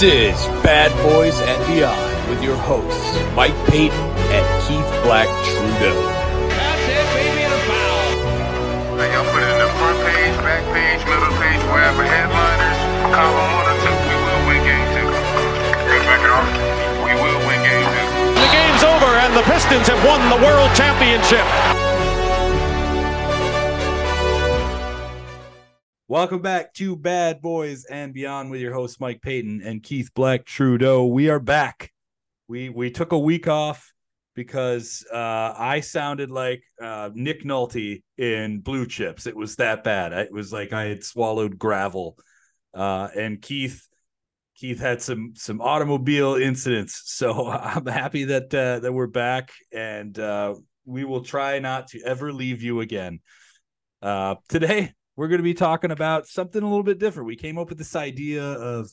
This is Bad Boys and Beyond with your hosts, Mike Payton and Keith Black Trudeau. That's it, baby, and a foul. Hey, y'all put it in the front page, back page, middle page, wherever headliners, column one or two, we will win game two. Good back it off. We will win game two. The game's over, and the Pistons have won the World Championship. Welcome back to Bad Boys and Beyond with your host Mike Payton and Keith Black Trudeau. We are back. We we took a week off because uh, I sounded like uh, Nick Nolte in Blue Chips. It was that bad. It was like I had swallowed gravel. Uh, and Keith Keith had some some automobile incidents. So I'm happy that uh, that we're back and uh, we will try not to ever leave you again. Uh, today we're going to be talking about something a little bit different. We came up with this idea of,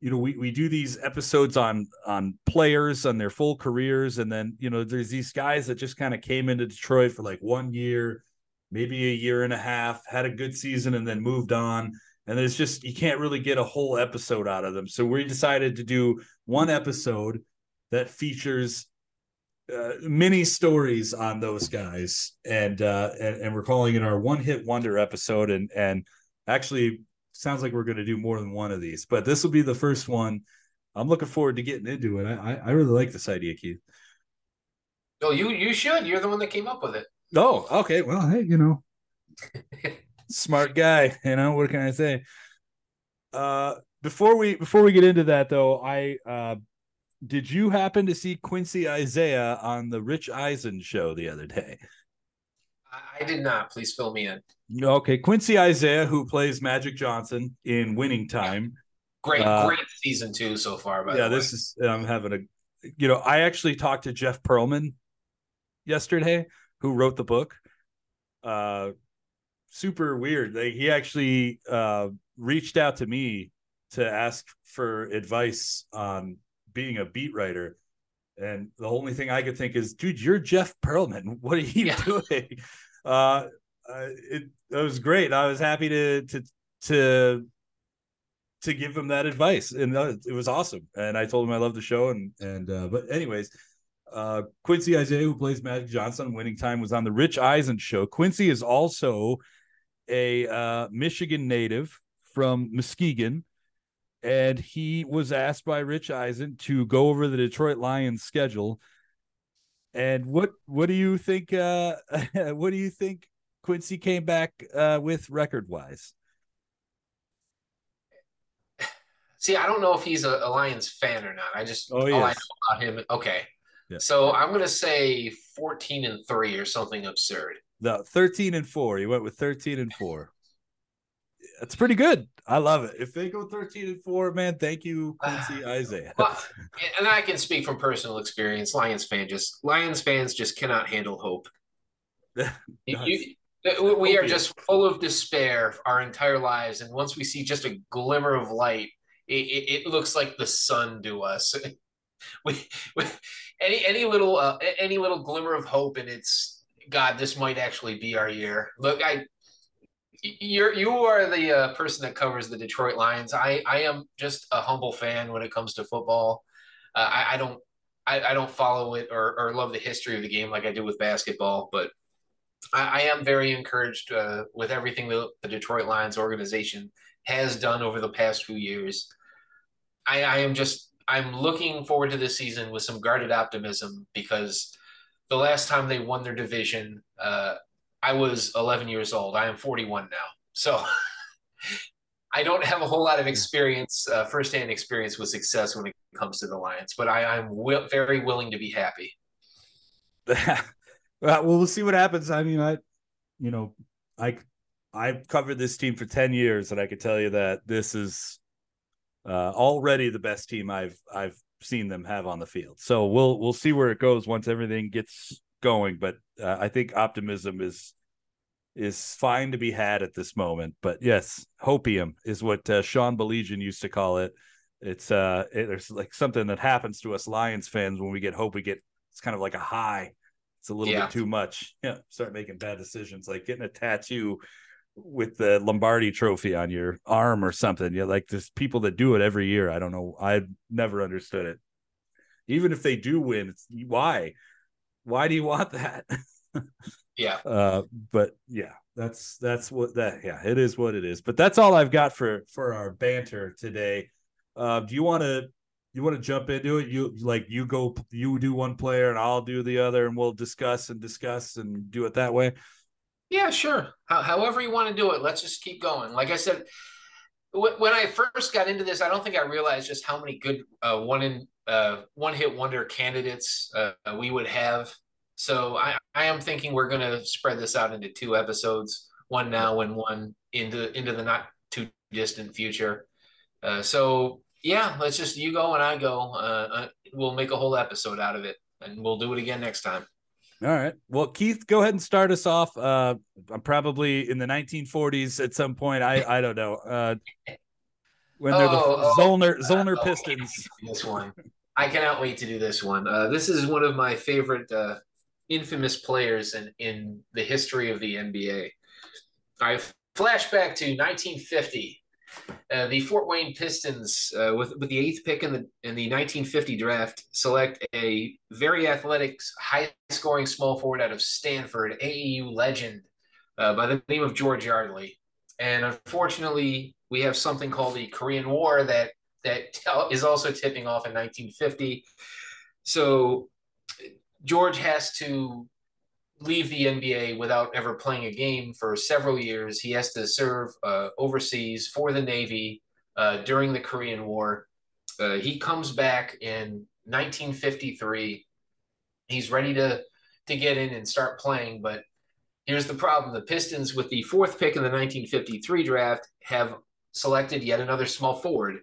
you know, we, we do these episodes on on players on their full careers, and then you know, there's these guys that just kind of came into Detroit for like one year, maybe a year and a half, had a good season, and then moved on. And there's just you can't really get a whole episode out of them. So we decided to do one episode that features uh, many stories on those guys, and, uh, and and we're calling it our one hit wonder episode. And and actually, sounds like we're going to do more than one of these, but this will be the first one. I'm looking forward to getting into it. I I really like this idea, Keith. No, you you should. You're the one that came up with it. Oh, okay. Well, hey, you know, smart guy. You know, what can I say? Uh, before we before we get into that, though, I uh, did you happen to see Quincy Isaiah on the Rich Eisen show the other day? I, did not. Please fill me in. Okay, Quincy Isaiah, who plays Magic Johnson in Winning Time. Great, Uh, great season two so far. By yeah, the way. this is I'm having a you know, I actually talked to Jeff Pearlman yesterday, who wrote the book. Uh super weird. Like he actually uh reached out to me to ask for advice on being a beat writer. And the only thing I could think is, dude, you're Jeff Pearlman. What are you Yeah. doing? Uh, uh it, it was great. I was happy to to to to give him that advice and it was awesome and i told him i love the show and and uh but anyways uh quincy isaiah who plays magic johnson winning time was on the rich eisen show quincy is also a uh michigan native from muskegon and he was asked by rich eisen to go over the detroit lions schedule and what what do you think uh what do you think quincy came back uh with record wise See, I don't know if he's a, a Lions fan or not. I just Oh, all I know about him. Okay, Yeah. so I'm gonna say 14 and three or something absurd. No, 13 and 4. He went with 13 and 4. That's pretty good. I love it. If they go 13 and 4, man, thank you, Quincy Isaiah. Well, and I can speak from personal experience. Lions fan just Lions fans just cannot handle hope. You- you- we- we are just full of despair our entire lives, and once we see just a glimmer of light, it, it, it looks like the sun to us. we, we any any little uh, any little glimmer of hope, and it's God. This might actually be our year. Look, I you're you are the uh, person that covers the Detroit Lions. I I am just a humble fan when it comes to football. Uh, I, I don't I, I don't follow it or, or love the history of the game like I do with basketball, but I, am very encouraged uh, with everything the, the Detroit Lions organization has done over the past few years. I, I am just I'm looking forward to this season with some guarded optimism because the last time they won their division, uh, I was 11 years old. I am 41 now, so I don't have a whole lot of experience, uh, firsthand experience with success when it comes to the Lions. But I, I'm wi- very willing to be happy. well, we'll see what happens. I mean, I, you know, I, I've covered this team for 10 years and I could tell you that this is uh, already the best team I've, I've seen them have on the field. So we'll, we'll see where it goes once everything gets going. But uh, I think optimism is, is fine to be had at this moment. But yes, hopium is what uh, Sean Baligian used to call it. It's uh, it, there's like something that happens to us Lions fans when we get hope. We get it's kind of like a high. It's a little Yeah. bit too much. Yeah, start making bad decisions, like getting a tattoo with the Lombardi trophy on your arm or something. You like there's people that do it every year. I don't know. I've never understood it. Even if they do win, it's why? Why do you want that? Yeah. Uh, but yeah, that's that's what that yeah, it is what it is. But that's all I've got for for our banter today. Uh, do you want to you want to jump into it? You like you go you do one player and I'll do the other, and we'll discuss and discuss and do it that way. Yeah, sure. How, however you want to do it, let's just keep going. Like I said, wh- when I first got into this, I don't think I realized just how many good uh, one in uh, one hit wonder candidates uh, we would have. So I, I am thinking we're going to spread this out into two episodes, one now and one into into the not too distant future. Uh, so yeah, let's just you go and I go. Uh, uh, we'll make a whole episode out of it, and we'll do it again next time. All right. Well, Keith, go ahead and start us off. Uh, I'm probably in the 1940s at some point. I I don't know. Uh, when they're the Oh, oh, Zollner Zollner oh, Pistons. This one, I cannot wait to do this one. Uh, this is one of my favorite uh, infamous players in in the history of the NBA. All right, flashback to 1950. Uh, the Fort Wayne Pistons, uh, with with the eighth pick in the in the 1950 draft, select a very athletic, high scoring small forward out of Stanford, AAU legend uh, by the name of George Yardley. And unfortunately, we have something called the Korean War that that is also tipping off in 1950. So George has to leave the NBA without ever playing a game for several years. He has to serve uh, overseas for the Navy uh, during the Korean War. Uh, he comes back in 1953. He's ready to to get in and start playing, but here's the problem: the Pistons, with the fourth pick in the 1953 draft, have selected yet another small forward,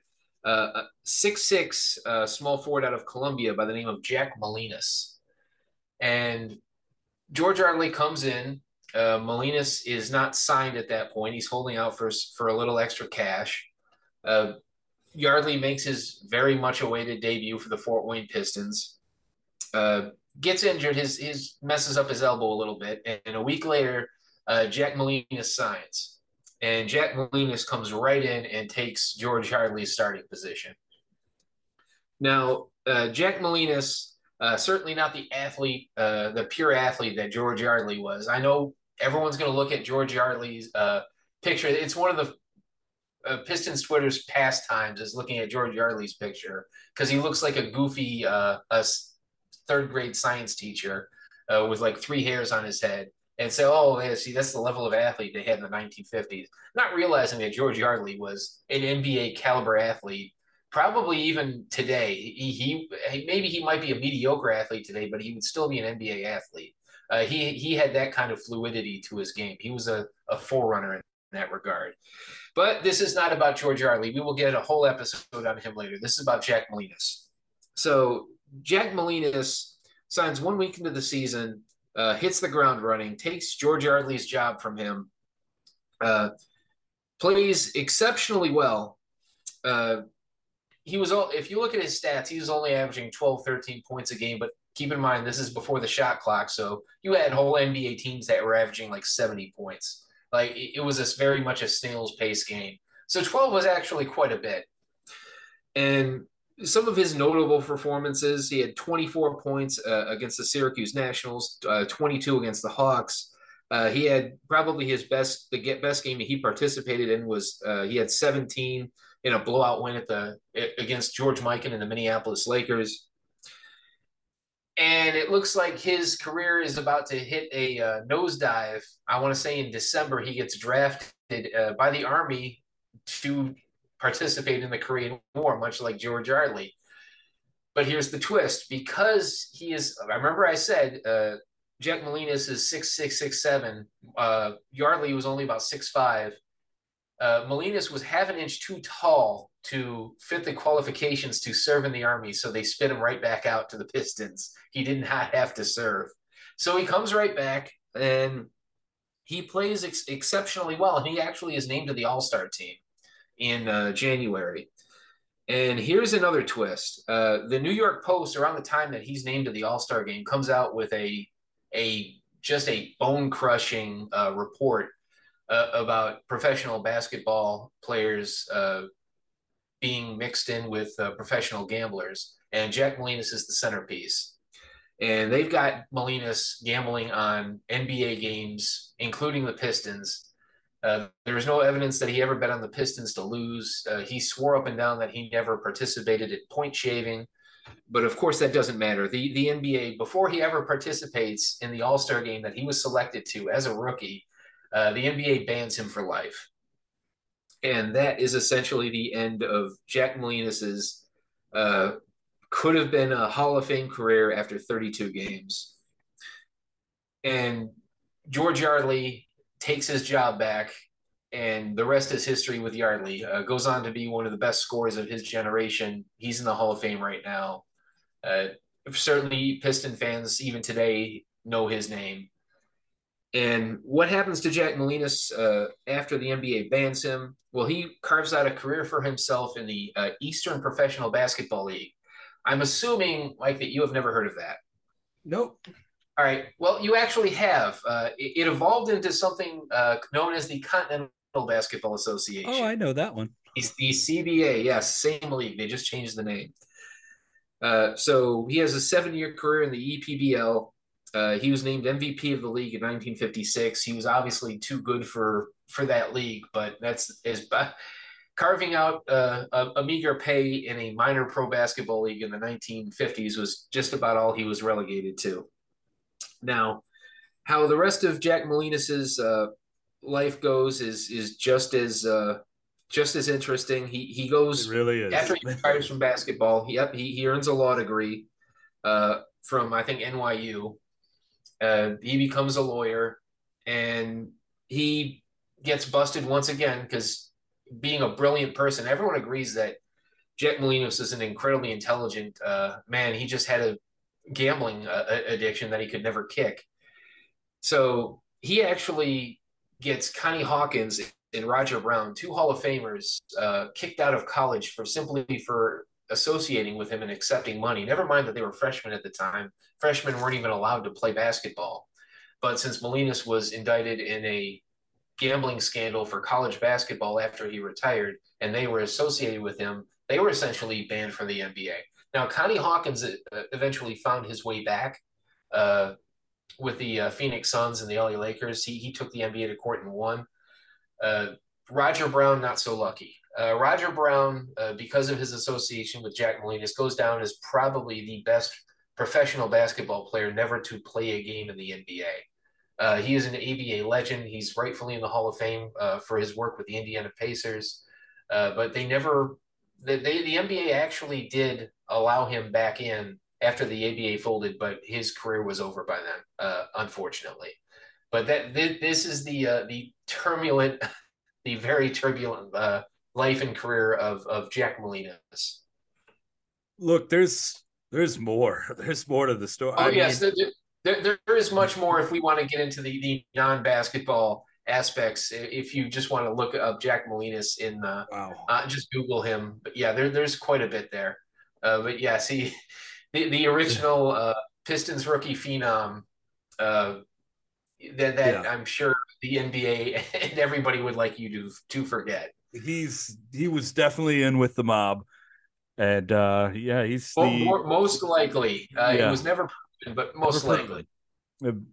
uh, a six-six uh, small forward out of Columbia by the name of Jack Molinas, and George Yardley comes in. Uh, Molinas is not signed at that point. He's holding out for for a little extra cash. Uh, Yardley makes his very much awaited debut for the Fort Wayne Pistons. Uh, gets injured, his his messes up his elbow a little bit, and a week later, uh, Jack Molinas signs, and Jack Molinas comes right in and takes George Yardley's starting position. Now, uh, Jack Molinas uh, certainly not the athlete, uh, the pure athlete that George Yardley was. I know everyone's going to look at George Yardley's uh, picture. It's one of the uh, Pistons Twitter's pastimes is looking at George Yardley's picture because he looks like a goofy uh, a third grade science teacher uh, with like three hairs on his head. And say, oh, yeah, see, that's the level of athlete they had in the 1950s. Not realizing that George Yardley was an NBA caliber athlete probably even today. He, he, maybe he might be a mediocre athlete today, but he would still be an NBA athlete. Uh, he he had that kind of fluidity to his game. He was a, a forerunner in that regard. But this is not about George Yardley. We will get a whole episode on him later. This is about Jack Molinas. So Jack Molinas signs one week into the season, uh, hits the ground running, takes George Yardley's job from him, uh, plays exceptionally well. Uh, he was if you look at his stats he was only averaging 12 13 points a game but keep in mind this is before the shot clock so you had whole nba teams that were averaging like 70 points. Like it was this very much a snail's pace game. So 12 was actually quite a bit. And some of his notable performances he had 24 points uh, against the syracuse nationals uh, 22 against the hawks. Uh, he had probably his best the get best game he participated in was uh, he had 17 in a blowout win at the against George Mikan and the Minneapolis Lakers. And it looks like his career is about to hit a uh, nosedive. I want to say in December he gets drafted uh, by the Army to participate in the Korean War, much like George Yardley. But here's the twist: because he is, I remember I said uh, Jack Molinas is six six six seven. Uh, Yardley was only about six five uh, Molinas was half an inch too tall to fit the qualifications to serve in the army, so they spit him right back out to the Pistons. He did not have to serve, so he comes right back and he plays ex- exceptionally well. And he actually is named to the All Star team in uh, January. And here's another twist: uh, the New York Post, around the time that he's named to the All Star game, comes out with a a just a bone crushing uh, report uh, about professional basketball players uh, being mixed in with uh, professional gamblers, and Jack Molinas is the centerpiece. And they've got Molinas gambling on NBA games, including the Pistons. Uh, there is no evidence that he ever bet on the Pistons to lose. Uh, he swore up and down that he never participated in point shaving, but of course that doesn't matter. The the NBA before he ever participates in the All Star game that he was selected to as a rookie, uh, the NBA bans him for life and that is essentially the end of Jack Molinas's uh, could have been a Hall of Fame career after 32 games. And George Yardley takes his job back, and the rest is history with Yardley. Uh, goes on to be one of the best scorers of his generation. He's in the Hall of Fame right now. Uh, certainly, Piston fans even today know his name. And what happens to Jack Molinas uh, after the NBA bans him? Well, he carves out a career for himself in the uh, Eastern Professional Basketball League. I'm assuming, Mike, that you have never heard of that. Nope. All right. Well, you actually have. Uh, it, it, evolved into something uh, known as the Continental Basketball Association. Oh, I know that one. It's the CBA. Yes, same league. They just changed the name. Uh, so he has a seven-year career in the EPBL. Uh, he was named MVP of the league in 1956. He was obviously too good for for that league, but that's is carving out uh, a, a, meager pay in a minor pro basketball league in the 1950s was just about all he was relegated to. Now, how the rest of Jack Molinas's uh, life goes is is just as uh, just as interesting. He he goes it really is after he retires from basketball. Yep, he he earns a law degree uh, from I think NYU uh, he becomes a lawyer and he gets busted once again because being a brilliant person, everyone agrees that Jack Molinas is an incredibly intelligent uh, man. He just had a gambling uh, addiction that he could never kick. So he actually gets Connie Hawkins and Roger Brown, two Hall of Famers, uh, kicked out of college for simply for associating with him and accepting money. Never mind that they were freshmen at the time. Freshmen weren't even allowed to play basketball. But since Molinas was indicted in a gambling scandal for college basketball after he retired, and they were associated with him, they were essentially banned from the NBA. Now, Connie Hawkins uh, eventually found his way back uh, with the uh, Phoenix Suns and the LA Lakers. He, he took the NBA to court and won. Uh, Roger Brown, not so lucky. Uh, Roger Brown, uh, because of his association with Jack Molinas, goes down as probably the best professional basketball player never to play a game in the NBA. Uh, he is an ABA legend. He's rightfully in the Hall of Fame uh, for his work with the Indiana Pacers, uh, but they never. They, they, the NBA actually did allow him back in after the ABA folded, but his career was over by then, uh, unfortunately. But that this is the the turbulent, the very turbulent life and career of of Jack Molinas. Look, there's there's more. There's more to the story. Oh I yes, mean, there, there, there is much more if we want to get into the, the non basketball aspects. If you just want to look up Jack Molinas in the, wow. uh, just Google him. But yeah, there, there's quite a bit there. Uh, but yeah, see, the, the original uh, Pistons rookie phenom uh, that, that yeah. I'm sure the NBA and everybody would like you to to forget he's he was definitely in with the mob, and uh yeah, he's the, most likely. Uh, yeah. It was never proven, but most never likely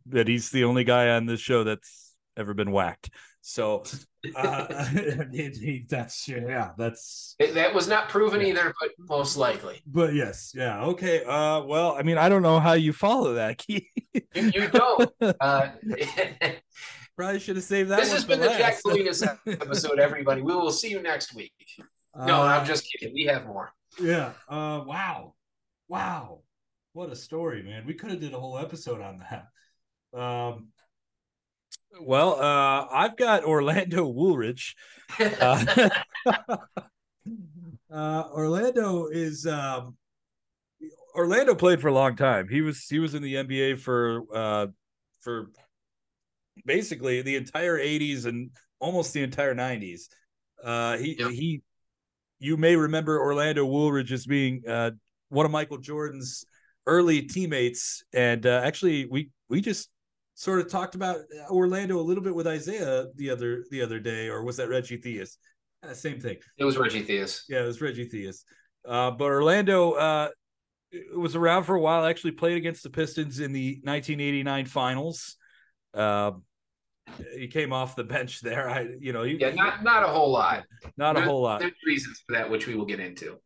that he's the only guy on this show that's ever been whacked. So uh, that's yeah, that's it, that was not proven yeah. either, but most likely. But yes, yeah, okay. Uh, well, I mean, I don't know how you follow that. you, you don't. Uh, Probably should have saved that. This has been the Jack Salinas episode, everybody. We will see you next week. No, uh, I'm just kidding. We have more. Yeah. Uh, wow. Wow. What a story, man. We could have did a whole episode on that. Um, well, uh, I've got Orlando Woolridge. Uh, uh, Orlando is um, Orlando played for a long time. He was he was in the NBA for uh, for basically the entire 80s and almost the entire 90s. Uh, he yep. he you may remember Orlando Woolridge as being uh, one of Michael Jordan's early teammates, and uh, actually we we just sort of talked about Orlando a little bit with Isaiah the other the other day, or was that Reggie Theus? Uh, same thing. It was Reggie Theus. Yeah, it was Reggie Theus. Uh, but Orlando uh, was around for a while. Actually, played against the Pistons in the 1989 Finals. Uh, he came off the bench there. I, you know, he, Yeah, not not a whole lot. not a whole lot. There's reasons for that, which we will get into.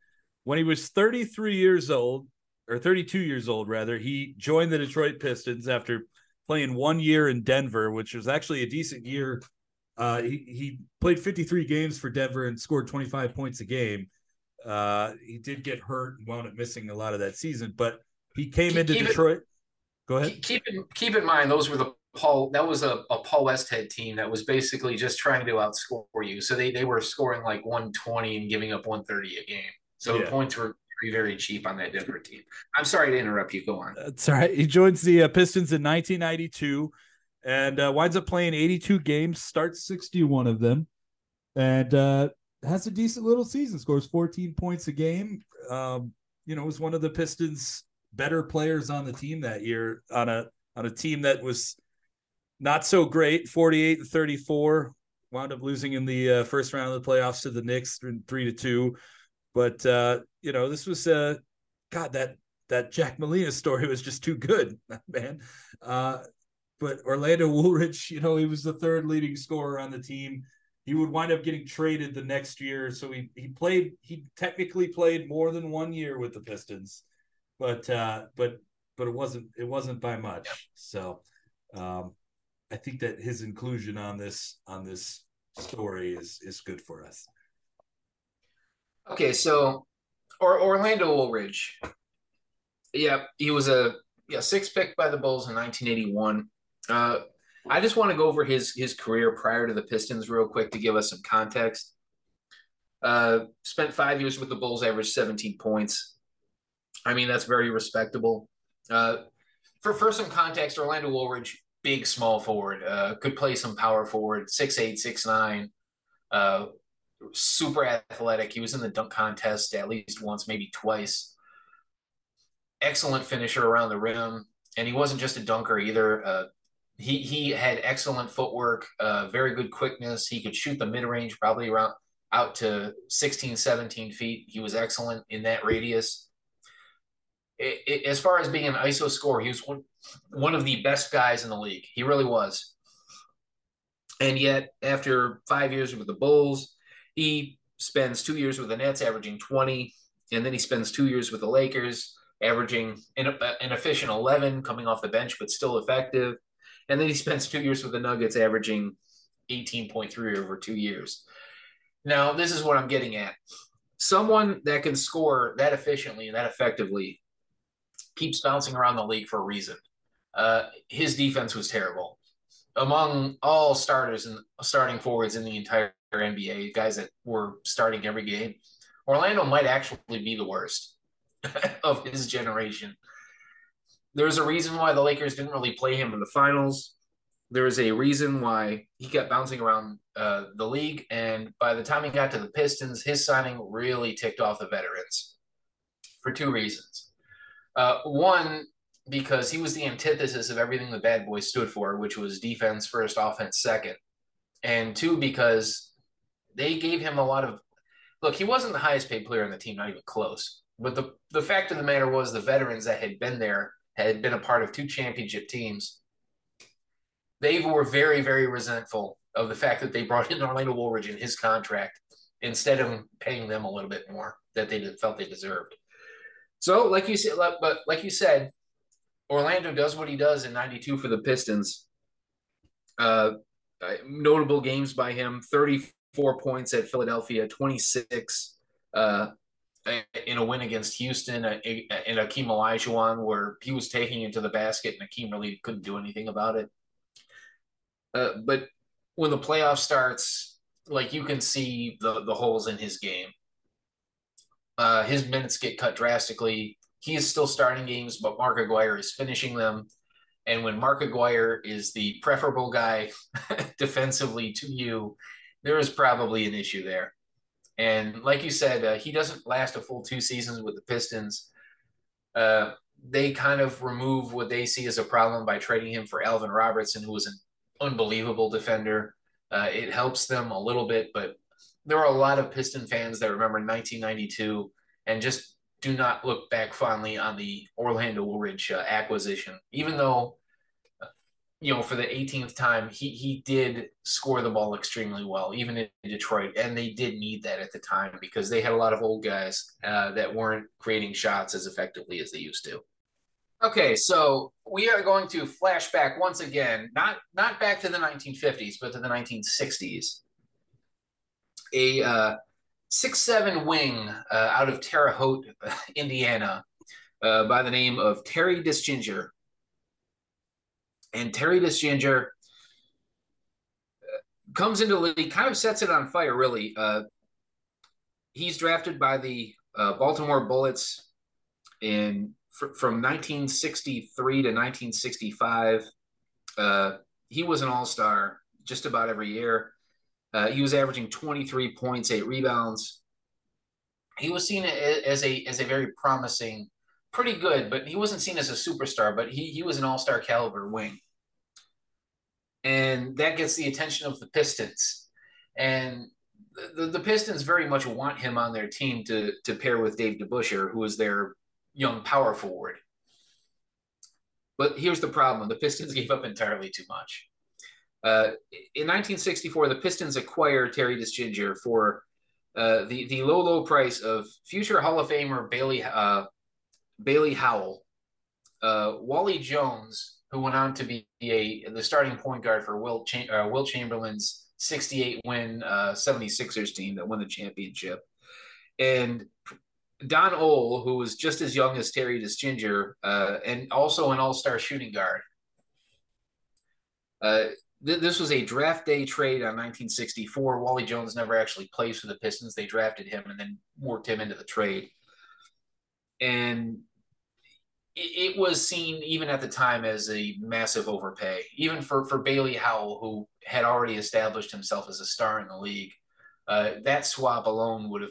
when he was 33 years old or 32 years old rather he joined the detroit pistons after playing one year in denver which was actually a decent year uh, he, he played 53 games for denver and scored 25 points a game uh, he did get hurt and wound up missing a lot of that season but he came Keep- into keep it- detroit go ahead Keep, keep in keep in mind those were the Paul that was a, a Paul Westhead team that was basically just trying to outscore you. So they, they were scoring like 120 and giving up 130 a game. So Yeah. the points were very, very cheap on that Denver team. I'm sorry to interrupt you. Go on. That's all right. He joins the uh, Pistons in 1992 and uh, winds up playing 82 games, starts 61 of them, and uh, has a decent little season. Scores 14 points a game. Um, you know, was one of the Pistons' better players on the team that year on a on a team that was not so great. 48 and 34. Wound up losing in the uh, first round of the playoffs to the Knicks, three to two. But uh, you know, this was uh, God that that Jack Molina story was just too good, man. Uh, but Orlando Woolridge, you know, he was the third leading scorer on the team. He would wind up getting traded the next year, so he he played. He technically played more than one year with the Pistons, but uh, but but it wasn't it wasn't by much. So um, I think that his inclusion on this on this story is is good for us. Okay, so or Orlando Woolridge. Yeah, he was a yeah six pick by the Bulls in 1981. Uh, I just want to go over his his career prior to the Pistons real quick to give us some context. Uh, spent five years with the Bulls, averaged 17 points. I mean, that's very respectable. Uh, for for some context, Orlando Woolridge, big small forward, uh, could play some power forward, six eight, six nine. Uh, super athletic. He was in the dunk contest at least once, maybe twice. Excellent finisher around the rim, and he wasn't just a dunker either. Uh, he he had excellent footwork, uh, very good quickness. He could shoot the mid range, probably around out to 16, 17 feet. He was excellent in that radius. It, it, as far as being an ISO scorer, he was one, one of the best guys in the league. He really was. And yet, after five years with the Bulls, he spends two years with the Nets, averaging 20, and then he spends two years with the Lakers, averaging an, an efficient 11, coming off the bench, but still effective. And then he spends two years with the Nuggets, averaging 18.3 over two years. Now, this is what I'm getting at. Someone that can score that efficiently and that effectively keeps bouncing around the league for a reason. Uh, his defense was terrible. Among all starters and starting forwards in the entire NBA, guys that were starting every game, Orlando might actually be the worst of his generation. There's a reason why the Lakers didn't really play him in the finals. There's a reason why he kept bouncing around uh, the league. And by the time he got to the Pistons, his signing really ticked off the veterans for two reasons. Uh, one, because he was the antithesis of everything the bad boys stood for, which was defense first, offense second. And two, because they gave him a lot of look, he wasn't the highest paid player on the team, not even close. But the, the fact of the matter was the veterans that had been there had been a part of two championship teams. They were very, very resentful of the fact that they brought in Orlando Woolridge in his contract instead of paying them a little bit more that they felt they deserved. So, like you said, but like you said, Orlando does what he does in '92 for the Pistons. Uh, notable games by him: 34 points at Philadelphia, 26 uh, in a win against Houston, and Akeem Olajuwon, where he was taking it to the basket and Akeem really couldn't do anything about it. Uh, but when the playoff starts, like you can see the the holes in his game. Uh, his minutes get cut drastically. He is still starting games, but Mark Aguirre is finishing them. And when Mark Aguirre is the preferable guy defensively to you, there is probably an issue there. And like you said, uh, he doesn't last a full two seasons with the Pistons. Uh, they kind of remove what they see as a problem by trading him for Alvin Robertson, who was an unbelievable defender. Uh, it helps them a little bit, but there are a lot of Piston fans that remember 1992 and just do not look back fondly on the Orlando Woolridge uh, acquisition, even though you know, for the 18th time, he he did score the ball extremely well, even in Detroit, and they did need that at the time because they had a lot of old guys uh, that weren't creating shots as effectively as they used to. Okay, so we are going to flash back once again, not not back to the 1950s, but to the 1960s. A uh, six-seven wing uh, out of Terre Haute, Indiana, uh, by the name of Terry Dischinger and Terry Dischinger uh, comes into the league, kind of sets it on fire, really. Uh, he's drafted by the uh, Baltimore Bullets in fr- from 1963 to 1965. Uh, he was an all star just about every year. Uh, he was averaging 23 points, eight rebounds. He was seen as a as a very promising, pretty good, but he wasn't seen as a superstar. But he he was an all star caliber wing and that gets the attention of the Pistons. And the, the Pistons very much want him on their team to to pair with Dave DeBusschere, who is their young power forward. But here's the problem: the Pistons gave up entirely too much. Uh, in 1964, the Pistons acquired Terry Dischinger for uh, the the low low price of future Hall of Famer Bailey uh, Bailey Howell, uh, Wally Jones, who went on to be a the starting point guard for Will Cham- uh, Wilt Chamberlain's 68 win uh, 76ers team that won the championship. And Don Ohl, who was just as young as Terry Dischinger, uh, and also an all star shooting guard. Th- this was a draft day trade on 1964. Wally Jones never actually plays for the Pistons. They drafted him and then worked him into the trade. And it, was seen even at the time as a massive overpay, even for for Bailey Howell, who had already established himself as a star in the league. Uh, that swap alone would have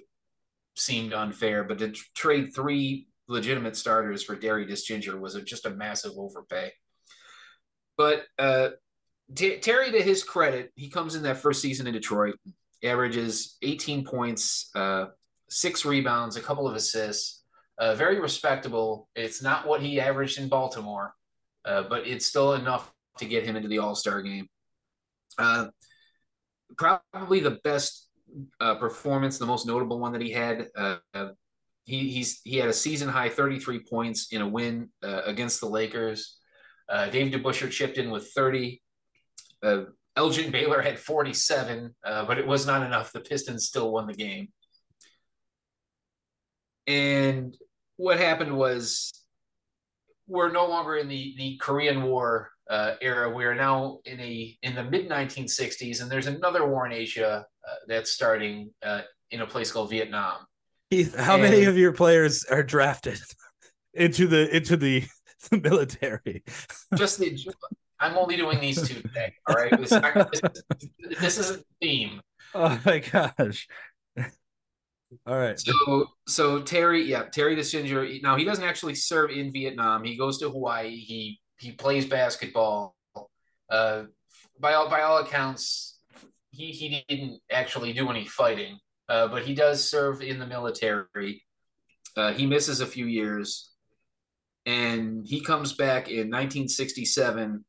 seemed unfair, but to trade three legitimate starters for Terry Dischinger was a, just a massive overpay. But uh, T- Terry, to his credit, he comes in that first season in Detroit, averages 18 points, uh, six rebounds, a couple of assists uh, very respectable. It's not what he averaged in Baltimore, uh, but it's still enough to get him into the All Star game. Uh, probably the best uh, performance, the most notable one that he had. Uh, he he's he had a season high 33 points in a win uh, against the Lakers. Dave DeBusschere chipped in with 30. Elgin Baylor had 47, but it was not enough. The Pistons still won the game. And what happened was we're no longer in the, the Korean War uh, era. We are now in a in the mid 1960s, and there's another war in Asia uh, that's starting uh, in a place called Vietnam. Keith, how and many of your players are drafted into the into the, the military? just the. I'm only doing these two today. All right, this, this, this is a theme. Oh my gosh! All right. So so Terry, yeah, Terry Dischinger. Now he doesn't actually serve in Vietnam. He goes to Hawaii. He he plays basketball. Uh, by all by all accounts, he he didn't actually do any fighting. Uh, but he does serve in the military. Uh, he misses a few years, and he comes back in 1967.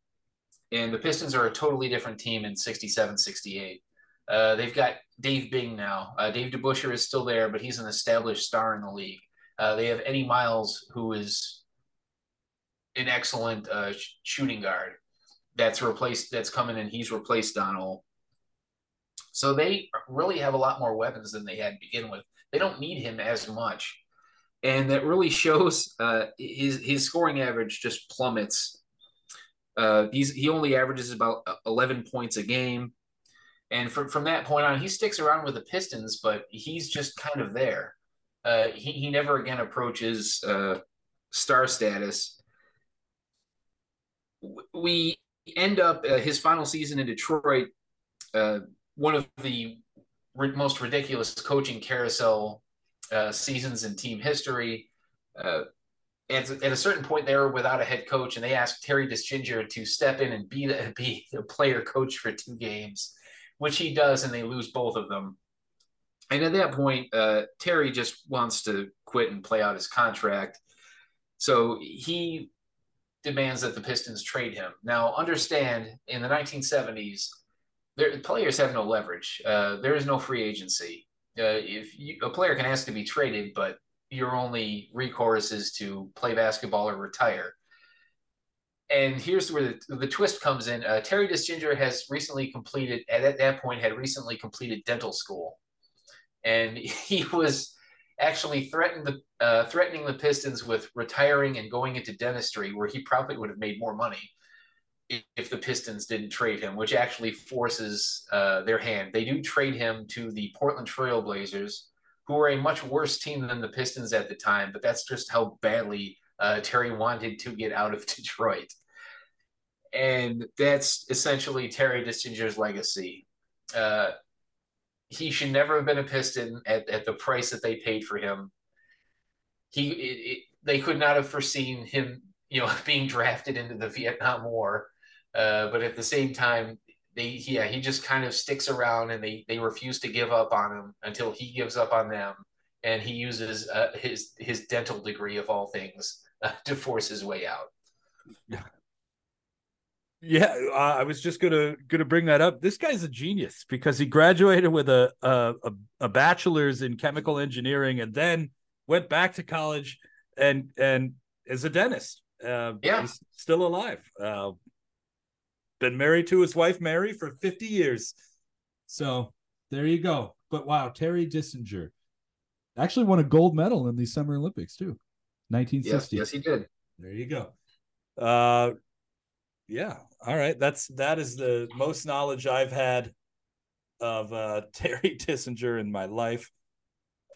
And the Pistons are a totally different team in 67, 68. Uh, they've got Dave Bing now. Uh, Dave DeBusschere is still there, but he's an established star in the league. Uh, they have Eddie Miles, who is an excellent uh, sh- shooting guard. That's replaced. That's coming and He's replaced Don Ohl. So they really have a lot more weapons than they had to begin with. They don't need him as much, and that really shows. Uh, his his scoring average just plummets. Uh, he's he only averages about 11 points a game. And from, from that point on, he sticks around with the Pistons, but he's just kind of there. Uh, he, he never again approaches uh, star status. We end up uh, his final season in Detroit, uh, one of the most ridiculous coaching carousel uh, seasons in team history. At, at a certain point they were without a head coach, and they asked Terry Dischinger to step in and be the be the player coach for two games, which he does, and they lose both of them. And at that point, uh, Terry just wants to quit and play out his contract. So he demands that the Pistons trade him. Now, understand in the 1970s, there, players have no leverage. Uh, there is no free agency. Uh, if you, a player can ask to be traded, but your only recourse is to play basketball or retire. And here's where the, the twist comes in. Uh, Terry Dischinger has recently completed, at that point, had recently completed dental school, and he was actually threatened the uh, threatening the Pistons with retiring and going into dentistry, where he probably would have made more money if the Pistons didn't trade him, which actually forces uh, their hand. They do trade him to the Portland Trailblazers, who were a much worse team than the Pistons at the time, but that's just how badly uh, Terry wanted to get out of Detroit. And that's essentially Terry Dischinger's legacy. Uh, he should never have been a Piston at, at the price that they paid for him. He, it, it, they could not have foreseen him, you know, being drafted into the Vietnam War. Uh, but at the same time, they yeah he just kind of sticks around and they they refuse to give up on him until he gives up on them. And he uses uh, his his dental degree of all things uh, to force his way out. Yeah i was just gonna gonna bring that up. This guy's a genius because he graduated with a a, a bachelor's in chemical engineering and then went back to college and and is a dentist. Uh, yeah. he's still alive. Uh, been married to his wife Mary for 50 years. So there you go. But wow, Terry Dischinger actually won a gold medal in the Summer Olympics too. 1960. Yes, yes he did. There you go. Uh yeah. All right. That's that is the most knowledge I've had of uh Terry Dischinger in my life.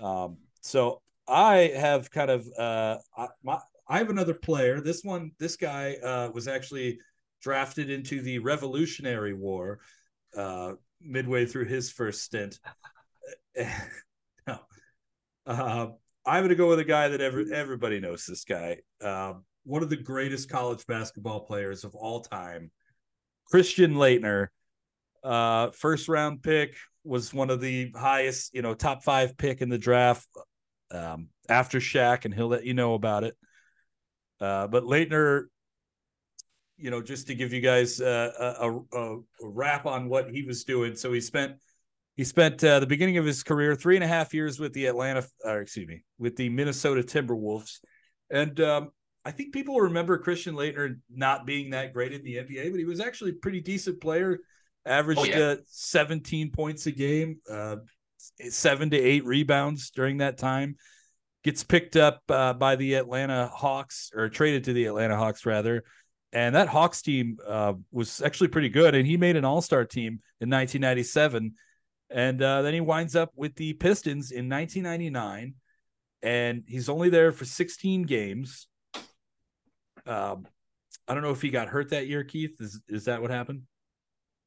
Um so I have kind of uh I, my I have another player. This one, this guy uh, was actually drafted into the Revolutionary War uh, midway through his first stint. Uh, I'm going to go with a guy that every, everybody knows this guy. Uh, one of the greatest college basketball players of all time, Christian Laettner. Uh, first round pick was one of the highest, you know, top five pick in the draft um, after Shaq, and he'll let you know about it. Uh, but Laettner you know, just to give you guys uh, a, a, a, wrap on what he was doing. So he spent he spent uh, the beginning of his career three and a half years with the Atlanta, or excuse me, with the Minnesota Timberwolves, and um, I think people remember Christian Laettner not being that great in the NBA, but he was actually a pretty decent player. Averaged oh, yeah. uh, 17 points a game, uh, seven to eight rebounds during that time. Gets picked up uh, by the Atlanta Hawks, or traded to the Atlanta Hawks rather and that Hawks team uh, was actually pretty good. And he made an All Star team in 1997, and uh, then he winds up with the Pistons in 1999, and he's only there for 16 games. Um, I don't know if he got hurt that year, Keith. Is is that what happened?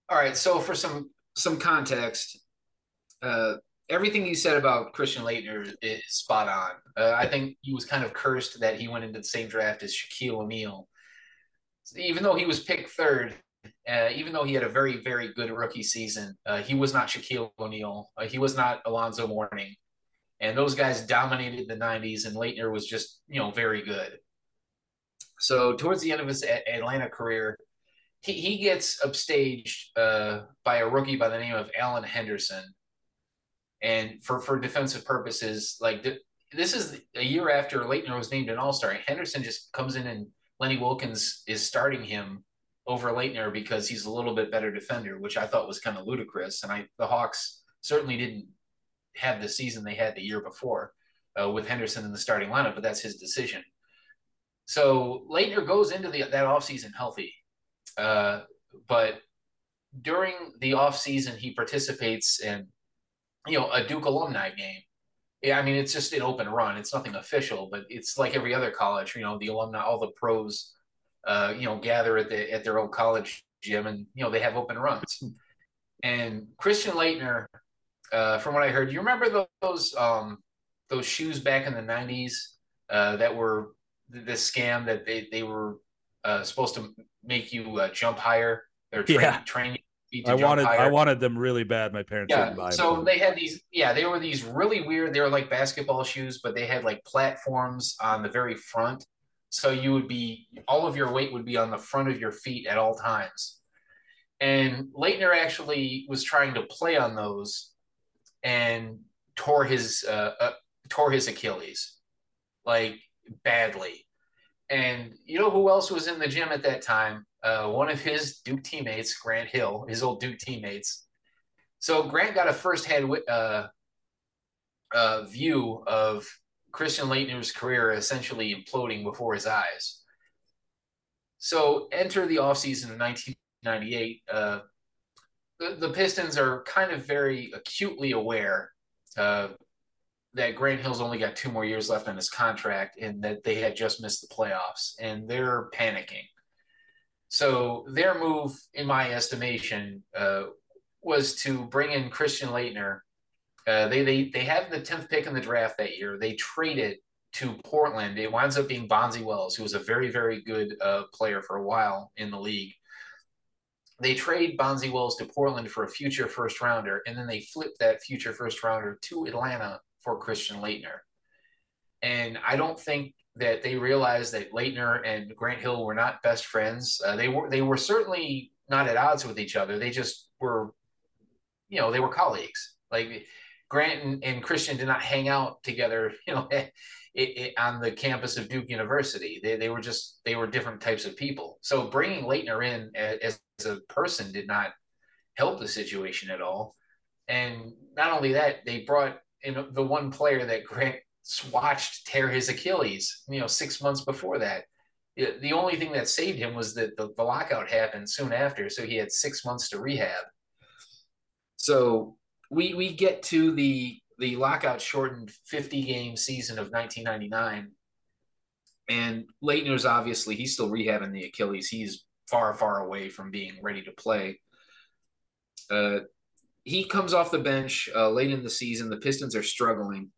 All right. So for some some context, uh, everything you said about Christian Laettner is spot on. Uh, I think he was kind of cursed that he went into the same draft as Shaquille O'Neal even though he was picked third, uh, even though he had a very, very good rookie season, uh, he was not Shaquille O'Neal. Uh, he was not Alonzo Mourning. And those guys dominated the 90s, and Laettner was just, you know, very good. So towards the end of his Atlanta career, he, he gets upstaged uh, by a rookie by the name of Alan Henderson. And for, for defensive purposes, like th- this is a year after Laettner was named an All Star. Henderson just comes in and Lenny Wilkens is starting him over Laettner because he's a little bit better defender, which I thought was kind of ludicrous. And I the Hawks certainly didn't have the season they had the year before uh, with Henderson in the starting lineup, but that's his decision. So Laettner goes into the, that offseason healthy. Uh, but during the offseason, he participates in, you know, a Duke alumni game yeah, I mean, it's just an open run. It's nothing official, but it's like every other college. You know, the alumni, all the pros, uh, you know, gather at the at their old college gym, and you know they have open runs. And Christian Laettner, uh, from what I heard, you remember those um, those shoes back in the '90s uh, that were the, scam that they they were uh, supposed to make you uh, jump higher. They're Yeah. train, train you to I wanted I wanted them really bad. My parents Yeah, didn't buy them. so they had these. Yeah, they were these really weird. They were like basketball shoes, but they had like platforms on the very front. So you would be all of your weight would be on the front of your feet at all times. And Laettner actually was trying to play on those, and tore his uh, uh, tore his Achilles, like badly. And you know who else was in the gym at that time? Uh, one of his Duke teammates, Grant Hill, his old Duke teammates. So Grant got a firsthand uh, uh, view of Christian Laettner's career essentially imploding before his eyes. So enter the offseason of 1998. Uh, the, the Pistons are kind of very acutely aware uh, that Grant Hill's only got two more years left on his contract and that they had just missed the playoffs, and they're panicking. So their move, in my estimation, uh, was to bring in Christian Laettner. Uh, they they they have the tenth pick in the draft that year. They traded to Portland. It winds up being Bonzi Wells, who was a very very good uh, player for a while in the league. They trade Bonzi Wells to Portland for a future first rounder, and then they flip that future first rounder to Atlanta for Christian Laettner. And I don't think that they realized that Laettner and Grant Hill were not best friends. Uh, they were they were certainly not at odds with each other. They just were, you know, they were colleagues. Like Grant and, and Christian did not hang out together, you know, it, it, on the campus of Duke University. They they were just they were different types of people. So bringing Laettner in as, as a person did not help the situation at all. And not only that, they brought in the one player that Grant watched tear his Achilles, you know, six months before that. The only thing that saved him was that the, the lockout happened soon after, so he had six months to rehab. So we we get to the the lockout shortened 50 game season of 1999, and Laettner's obviously he's still rehabbing the Achilles. He's far far away from being ready to play. Uh, he comes off the bench uh, late in the season. The Pistons are struggling.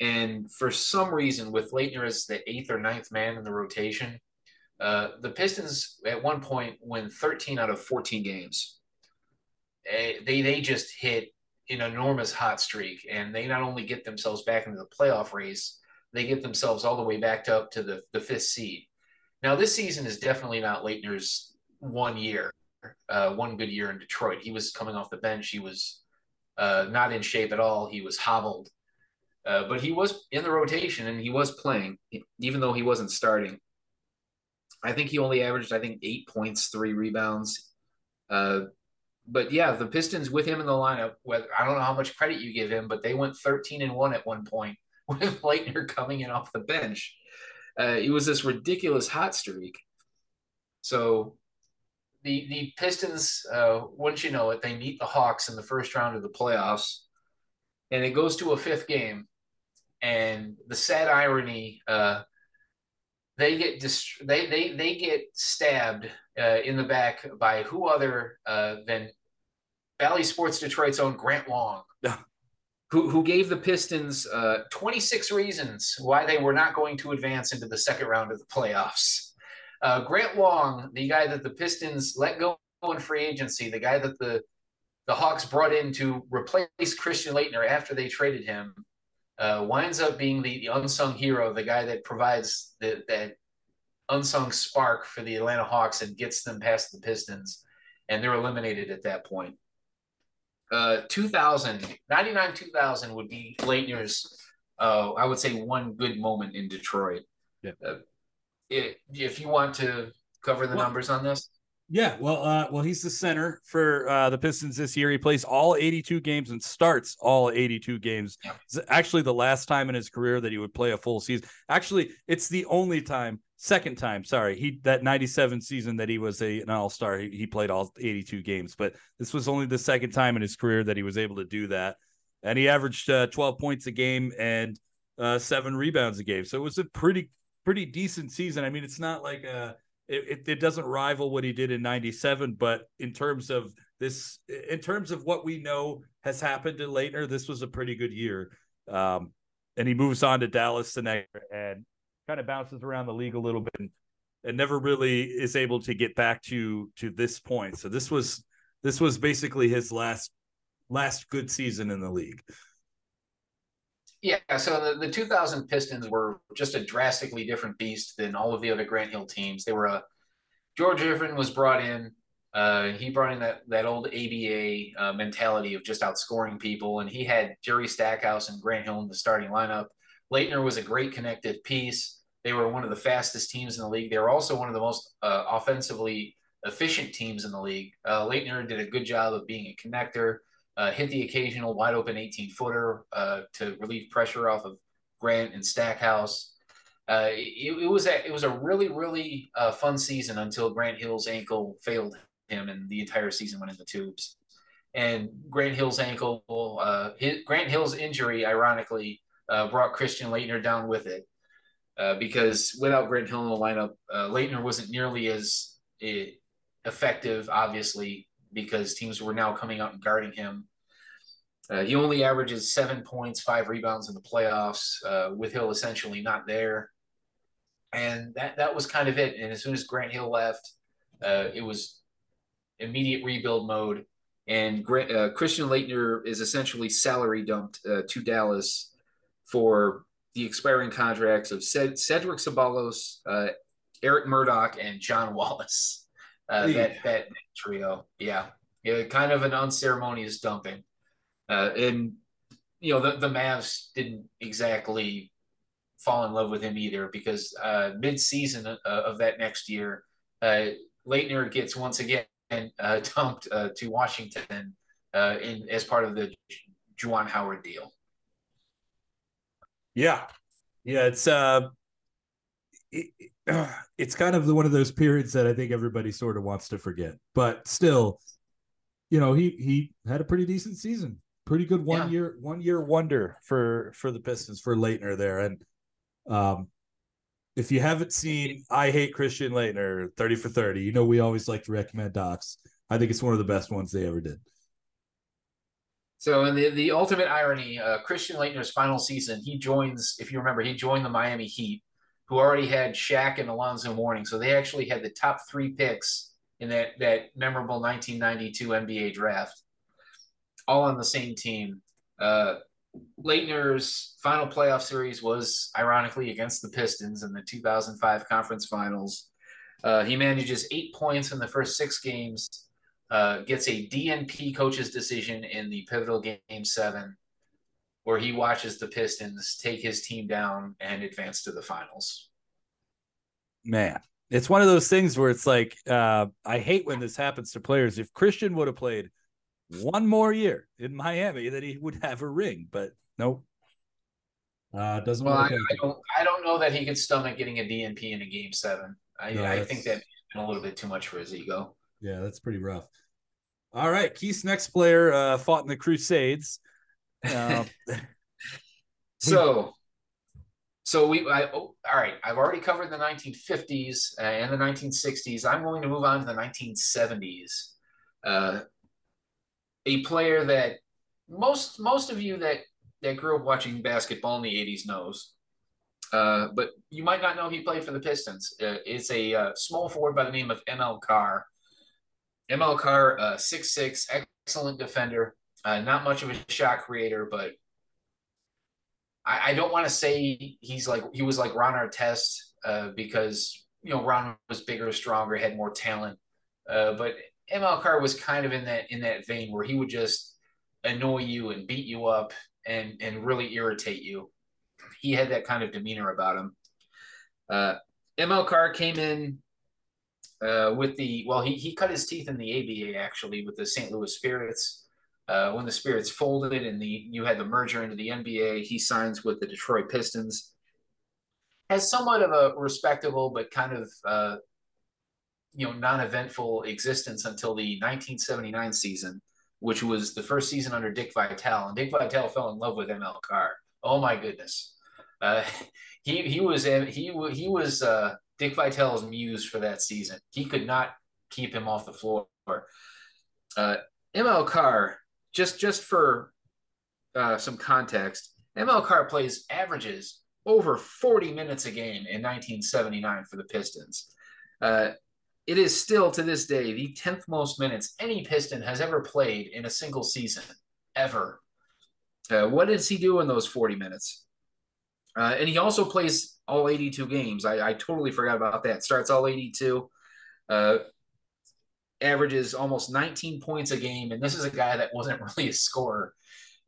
And for some reason, with Laettner as the eighth or ninth man in the rotation, uh, the Pistons at one point win 13 out of 14 games. Eh, They, they just hit an enormous hot streak, and they not only get themselves back into the playoff race, they get themselves all the way back to up to the, the fifth seed. Now, this season is definitely not Laettner's one year, uh, one good year in Detroit. He was coming off the bench. He was uh, not in shape at all. He was hobbled. Uh, but he was in the rotation and he was playing, even though he wasn't starting. I think he only averaged, I think, eight points, three rebounds. Uh, but yeah, the Pistons with him in the lineup, whether I don't know how much credit you give him, but they went 13 and one at one point with Laettner coming in off the bench. Uh, it was this ridiculous hot streak. So the the Pistons, uh, once you know it, they meet the Hawks in the first round of the playoffs, and it goes to a fifth game. And the sad irony, uh, they get dist- they they they get stabbed uh, in the back by who other uh, than Valley Sports Detroit's own Grant Long, who who gave the Pistons uh, 26 reasons why they were not going to advance into the second round of the playoffs. Uh, Grant Long, the guy that the Pistons let go in free agency, the guy that the the Hawks brought in to replace Christian Laettner after they traded him, uh, winds up being the, the unsung hero, the guy that provides the, that unsung spark for the Atlanta Hawks and gets them past the Pistons, and they're eliminated at that point. Uh, 2000, 99 2000 would be Laettner's, uh, I would say, one good moment in Detroit. Yeah. Uh, it, if you want to cover the Well- numbers on this, Yeah, well, uh, well, he's the center for uh, the Pistons this year. He plays all 82 games and starts all 82 games. It's actually the last time in his career that he would play a full season. Actually, it's the only time, second time, sorry, he that 97 season that he was a an All Star. He, he played all 82 games, but this was only the second time in his career that he was able to do that. And he averaged uh, 12 points a game and uh, seven rebounds a game. So it was a pretty pretty decent season. I mean, it's not like a it, it, doesn't rival what he did in 97 but in terms of this in terms of what we know has happened to Laettner this was a pretty good year um and he moves on to Dallas the next and kind of bounces around the league a little bit and, and never really is able to get back to to this point. So this was this was basically his last last good season in the league. Yeah, so the, the 2000 Pistons were just a drastically different beast than all of the other Grant Hill teams. They were a George Irvine was brought in. Uh, he brought in that that old ABA uh, mentality of just outscoring people, and he had Jerry Stackhouse and Grant Hill in the starting lineup. Laettner was a great connective piece. They were one of the fastest teams in the league. They were also one of the most uh, offensively efficient teams in the league. Uh, Laettner did a good job of being a connector uh, hit the occasional wide open 18 footer uh, to relieve pressure off of Grant and Stackhouse. Uh, it, it, was a it was a really really uh, fun season until Grant Hill's ankle failed him and the entire season went in the tubes. And Grant Hill's ankle, uh, his, Grant Hill's injury, ironically, uh, brought Christian Laettner down with it. because without Grant Hill in the lineup, Laettner wasn't nearly as effective, obviously, because teams were now coming out and guarding him. Uh, he only averages seven points, five rebounds in the playoffs, uh, with Hill essentially not there. And that, that was kind of it. And as soon as Grant Hill left, uh, it was immediate rebuild mode. And Grant, uh, Christian Laettner is essentially salary dumped uh, to Dallas for the expiring contracts of Ced- Cedric Ceballos, uh, Eric Murdock, and John Wallace uh, that that trio. Yeah, yeah, kind of an unceremonious dumping, uh, and you know the the Mavs didn't exactly fall in love with him either because uh, mid season uh, of that next year, uh, Laettner gets once again uh, dumped uh, to Washington uh, in as part of the Juwan Howard deal. Yeah, yeah, it's uh, it, it's kind of one of those periods that I think everybody sort of wants to forget. But still, you know, he he had a pretty decent season, pretty good one yeah. year one year wonder for for the Pistons for Laettner there. And um, if you haven't seen I Hate Christian Laettner, 30 for 30, you know we always like to recommend docs. I think it's one of the best ones they ever did. So, in the, the ultimate irony, uh, Christian Laettner's final season, he joins, if you remember, he joined the Miami Heat who already had Shaq and Alonzo Mourning. So they actually had the top three picks in that, that memorable 1992 NBA draft, all on the same team. Uh, Laettner's final playoff series was ironically against the Pistons in the 2005 conference finals. Uh, he manages eight points in the first six games, uh, gets a DNP coach's decision in the pivotal game seven, where he watches the Pistons take his team down and advance to the finals. Man, it's one of those things where it's like uh, I hate when this happens to players. If Christian would have played one more year in Miami, then he would have a ring. But nope. Uh, doesn't well, I, I, don't. I don't know that he could stomach getting a DNP in a game seven. I, no, I think that a little bit too much for his ego. Yeah, that's pretty rough. All right, Keith's next player uh, fought in the Crusades. Uh, so, so we, I, oh, all right, I've already covered the 1950s and the 1960s. I'm going to move on to the 1970s. Uh, a player that most most of you that that grew up watching basketball in the 80s knows. Uh, but you might not know he played for the Pistons. Uh, it's a uh, small forward by the name of ML Carr. ML Carr, uh, six six, excellent defender. Uh, not much of a shot creator, but I, I don't want to say he's like he was like Ron Artest uh, because you know Ron was bigger, stronger, had more talent. Uh, but ML Carr was kind of in that in that vein where he would just annoy you and beat you up and and really irritate you. He had that kind of demeanor about him. Uh, ML Carr came in uh, with the well, he he cut his teeth in the ABA actually with the St. Louis Spirits. Uh, when the Spirits folded and the you had the merger into the NBA, he signs with the Detroit Pistons. Has somewhat of a respectable but kind of uh, you know non-eventful existence until the 1979 season, which was the first season under Dick Vitale, and Dick Vitale fell in love with ML Carr. Oh my goodness, uh, he he was he he was uh, Dick Vitale's muse for that season. He could not keep him off the floor. Uh, ML Carr just just for uh, some context, ML Carr plays averages over 40 minutes a game in 1979 for the Pistons. Uh, it is still to this day the 10th most minutes any Piston has ever played in a single season, ever. Uh, what does he do in those 40 minutes? Uh, and he also plays all 82 games. I, I, totally forgot about that. Starts all 82, uh, averages almost 19 points a game. And this is a guy that wasn't really a scorer.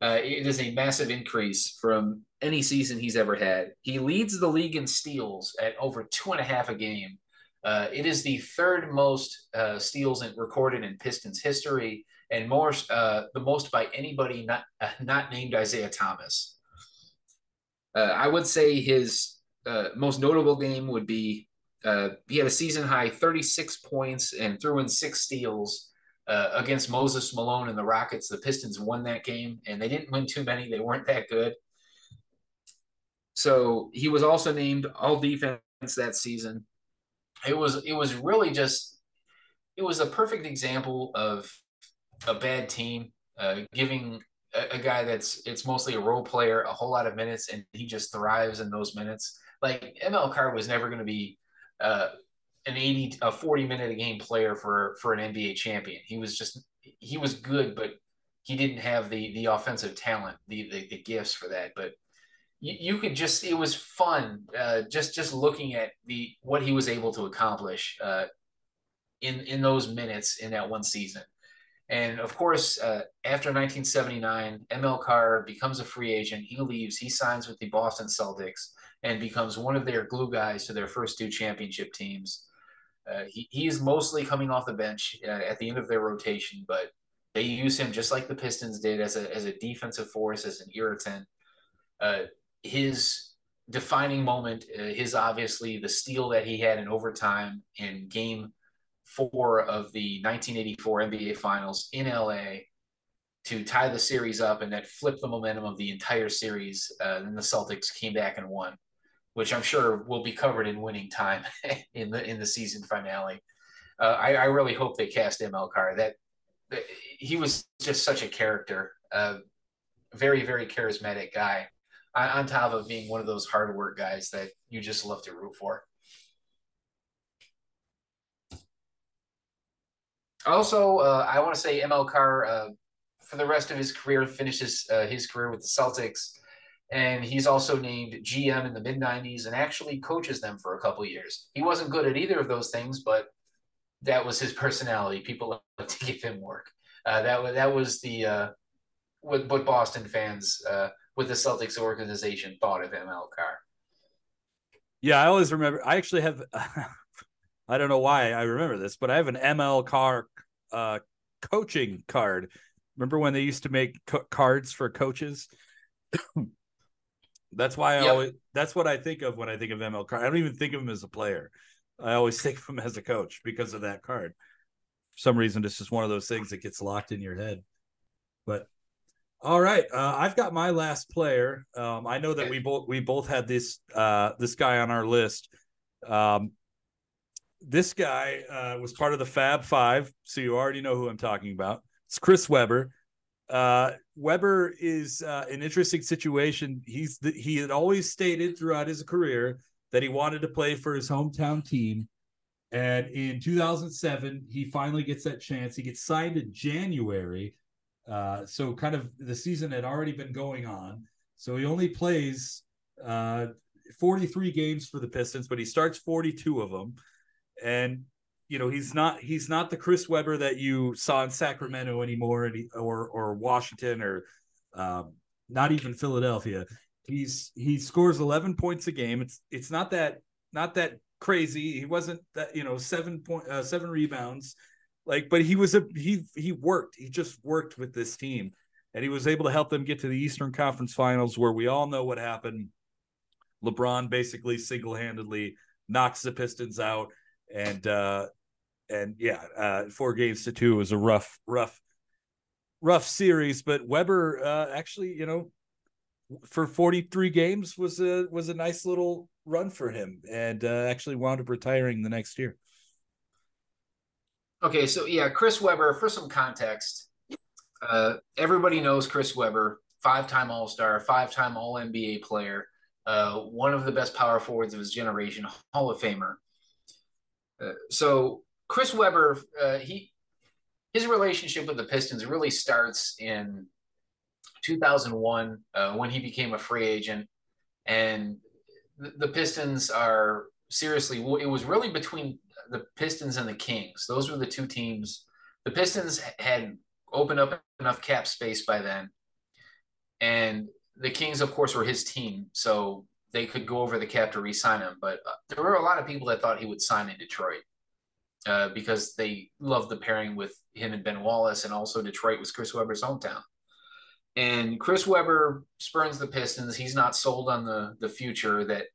Uh, it is a massive increase from any season he's ever had. He leads the league in steals at over two and a half a game. Uh, it is the third most uh, steals in, recorded in Pistons history, and more uh, the most by anybody not uh, not named Isiah Thomas. Uh, I would say his most notable game would be he had a season high 36 points and threw in six steals against Moses Malone and the Rockets. The Pistons won that game, and they didn't win too many. They weren't that good. So he was also named All Defense that season it was it was really just it was a perfect example of a bad team uh, giving a, a, guy that's it's mostly a role player a whole lot of minutes and he just thrives in those minutes. Like ML Carr was never going to be uh, an 80 a 40 minute a game player for for an NBA champion. He was just he was good but he didn't have the the offensive talent, the the, the gifts for that. But you, you could just it was fun uh, just just looking at the what he was able to accomplish uh, in in those minutes in that one season. And of course, uh, after 1979, ML Carr becomes a free agent. He leaves. He signs with the Boston Celtics and becomes one of their glue guys to their first two championship teams. Uh, he, he is mostly coming off the bench uh, at the end of their rotation, but they use him just like the Pistons did as a, as a defensive force, as an irritant. Uh, his defining moment uh, is obviously the steal that he had in overtime in game four of the 1984 NBA Finals in LA to tie the series up and that flipped the momentum of the entire series. Uh, then the Celtics came back and won, which I'm sure will be covered in winning time in the in the season finale. Uh, I, I, really hope they cast ML Carr. That, that he was just such a character, uh, very very charismatic guy on top of being one of those hard work guys that you just love to root for. Also, uh, I want to say ML Carr, uh, for the rest of his career, finishes uh, his career with the Celtics. And he's also named GM in the mid 90s and actually coaches them for a couple years. He wasn't good at either of those things, but that was his personality. People like to give him work. Uh, that, that was the uh, what, what Boston fans uh, with the Celtics organization thought of ML Carr. Yeah, I always remember. I actually have. I don't know why I remember this, but I have an ML Carr uh, coaching card. Remember when they used to make co- cards for coaches? that's why I yep. always. That's what I think of when I think of ML Carr. I don't even think of him as a player. I always think of him as a coach because of that card. For some reason, it's just one of those things that gets locked in your head. But all right, uh, I've got my last player. Um, I know that we both we both had this uh, this guy on our list. Um, this guy uh, was part of the Fab Five, so you already know who I'm talking about. It's Chris Webber. Uh, Webber is uh, an interesting situation. He's the, he had always stated throughout his career that he wanted to play for his hometown team, and in 2007 he finally gets that chance. He gets signed in January uh, so kind of the season had already been going on. So he only plays uh, 43 games for the Pistons, but he starts 42 of them. And you know he's not he's not the Chris Webber that you saw in Sacramento anymore, or or Washington, or um, not even Philadelphia. He's he scores 11 points a game. It's it's not that not that crazy. He wasn't that you know seven point uh, seven rebounds like but he was a he he worked he just worked with this team and he was able to help them get to the eastern conference finals where we all know what happened lebron basically single-handedly knocks the pistons out and uh and yeah uh four games to two was a rough rough rough series but Webber uh actually you know for 43 games was a was a nice little run for him and uh, actually wound up retiring the next year Okay, so yeah, Chris Webber. for some context, uh, everybody knows Chris Webber, five time All Star, five time All NBA player. uh, one of the best power forwards of his generation, Hall of Famer. So Chris Webber, uh, he his relationship with the Pistons really starts in 2001 uh, when he became a free agent, and the, the Pistons are seriously. It was really between the Pistons and the Kings. Those were the two teams. The Pistons had opened up enough cap space by then, and the Kings, of course, were his team, so they could go over the cap to re-sign him. But uh, there were a lot of people that thought he would sign in Detroit uh, because they loved the pairing with him and Ben Wallace, and also Detroit was Chris Webber's hometown. And Chris Webber spurns the Pistons. He's not sold on the the future that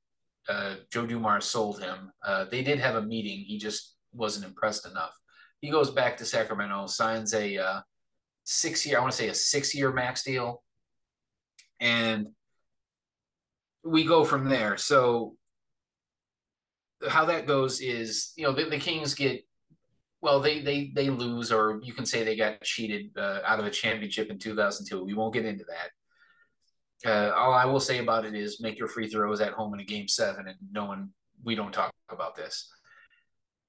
uh, Joe Dumars sold him. Uh, they did have a meeting. He just wasn't impressed enough. He goes back to Sacramento, signs a uh, six year, I want to say a six year max deal. And we go from there. So how that goes is, you know, the, the Kings get well, they they they lose, or you can say they got cheated uh, out of a championship in 2002. We won't get into that. Uh, all I will say about it is make your free throws at home in a game seven, and no one we don't talk about this.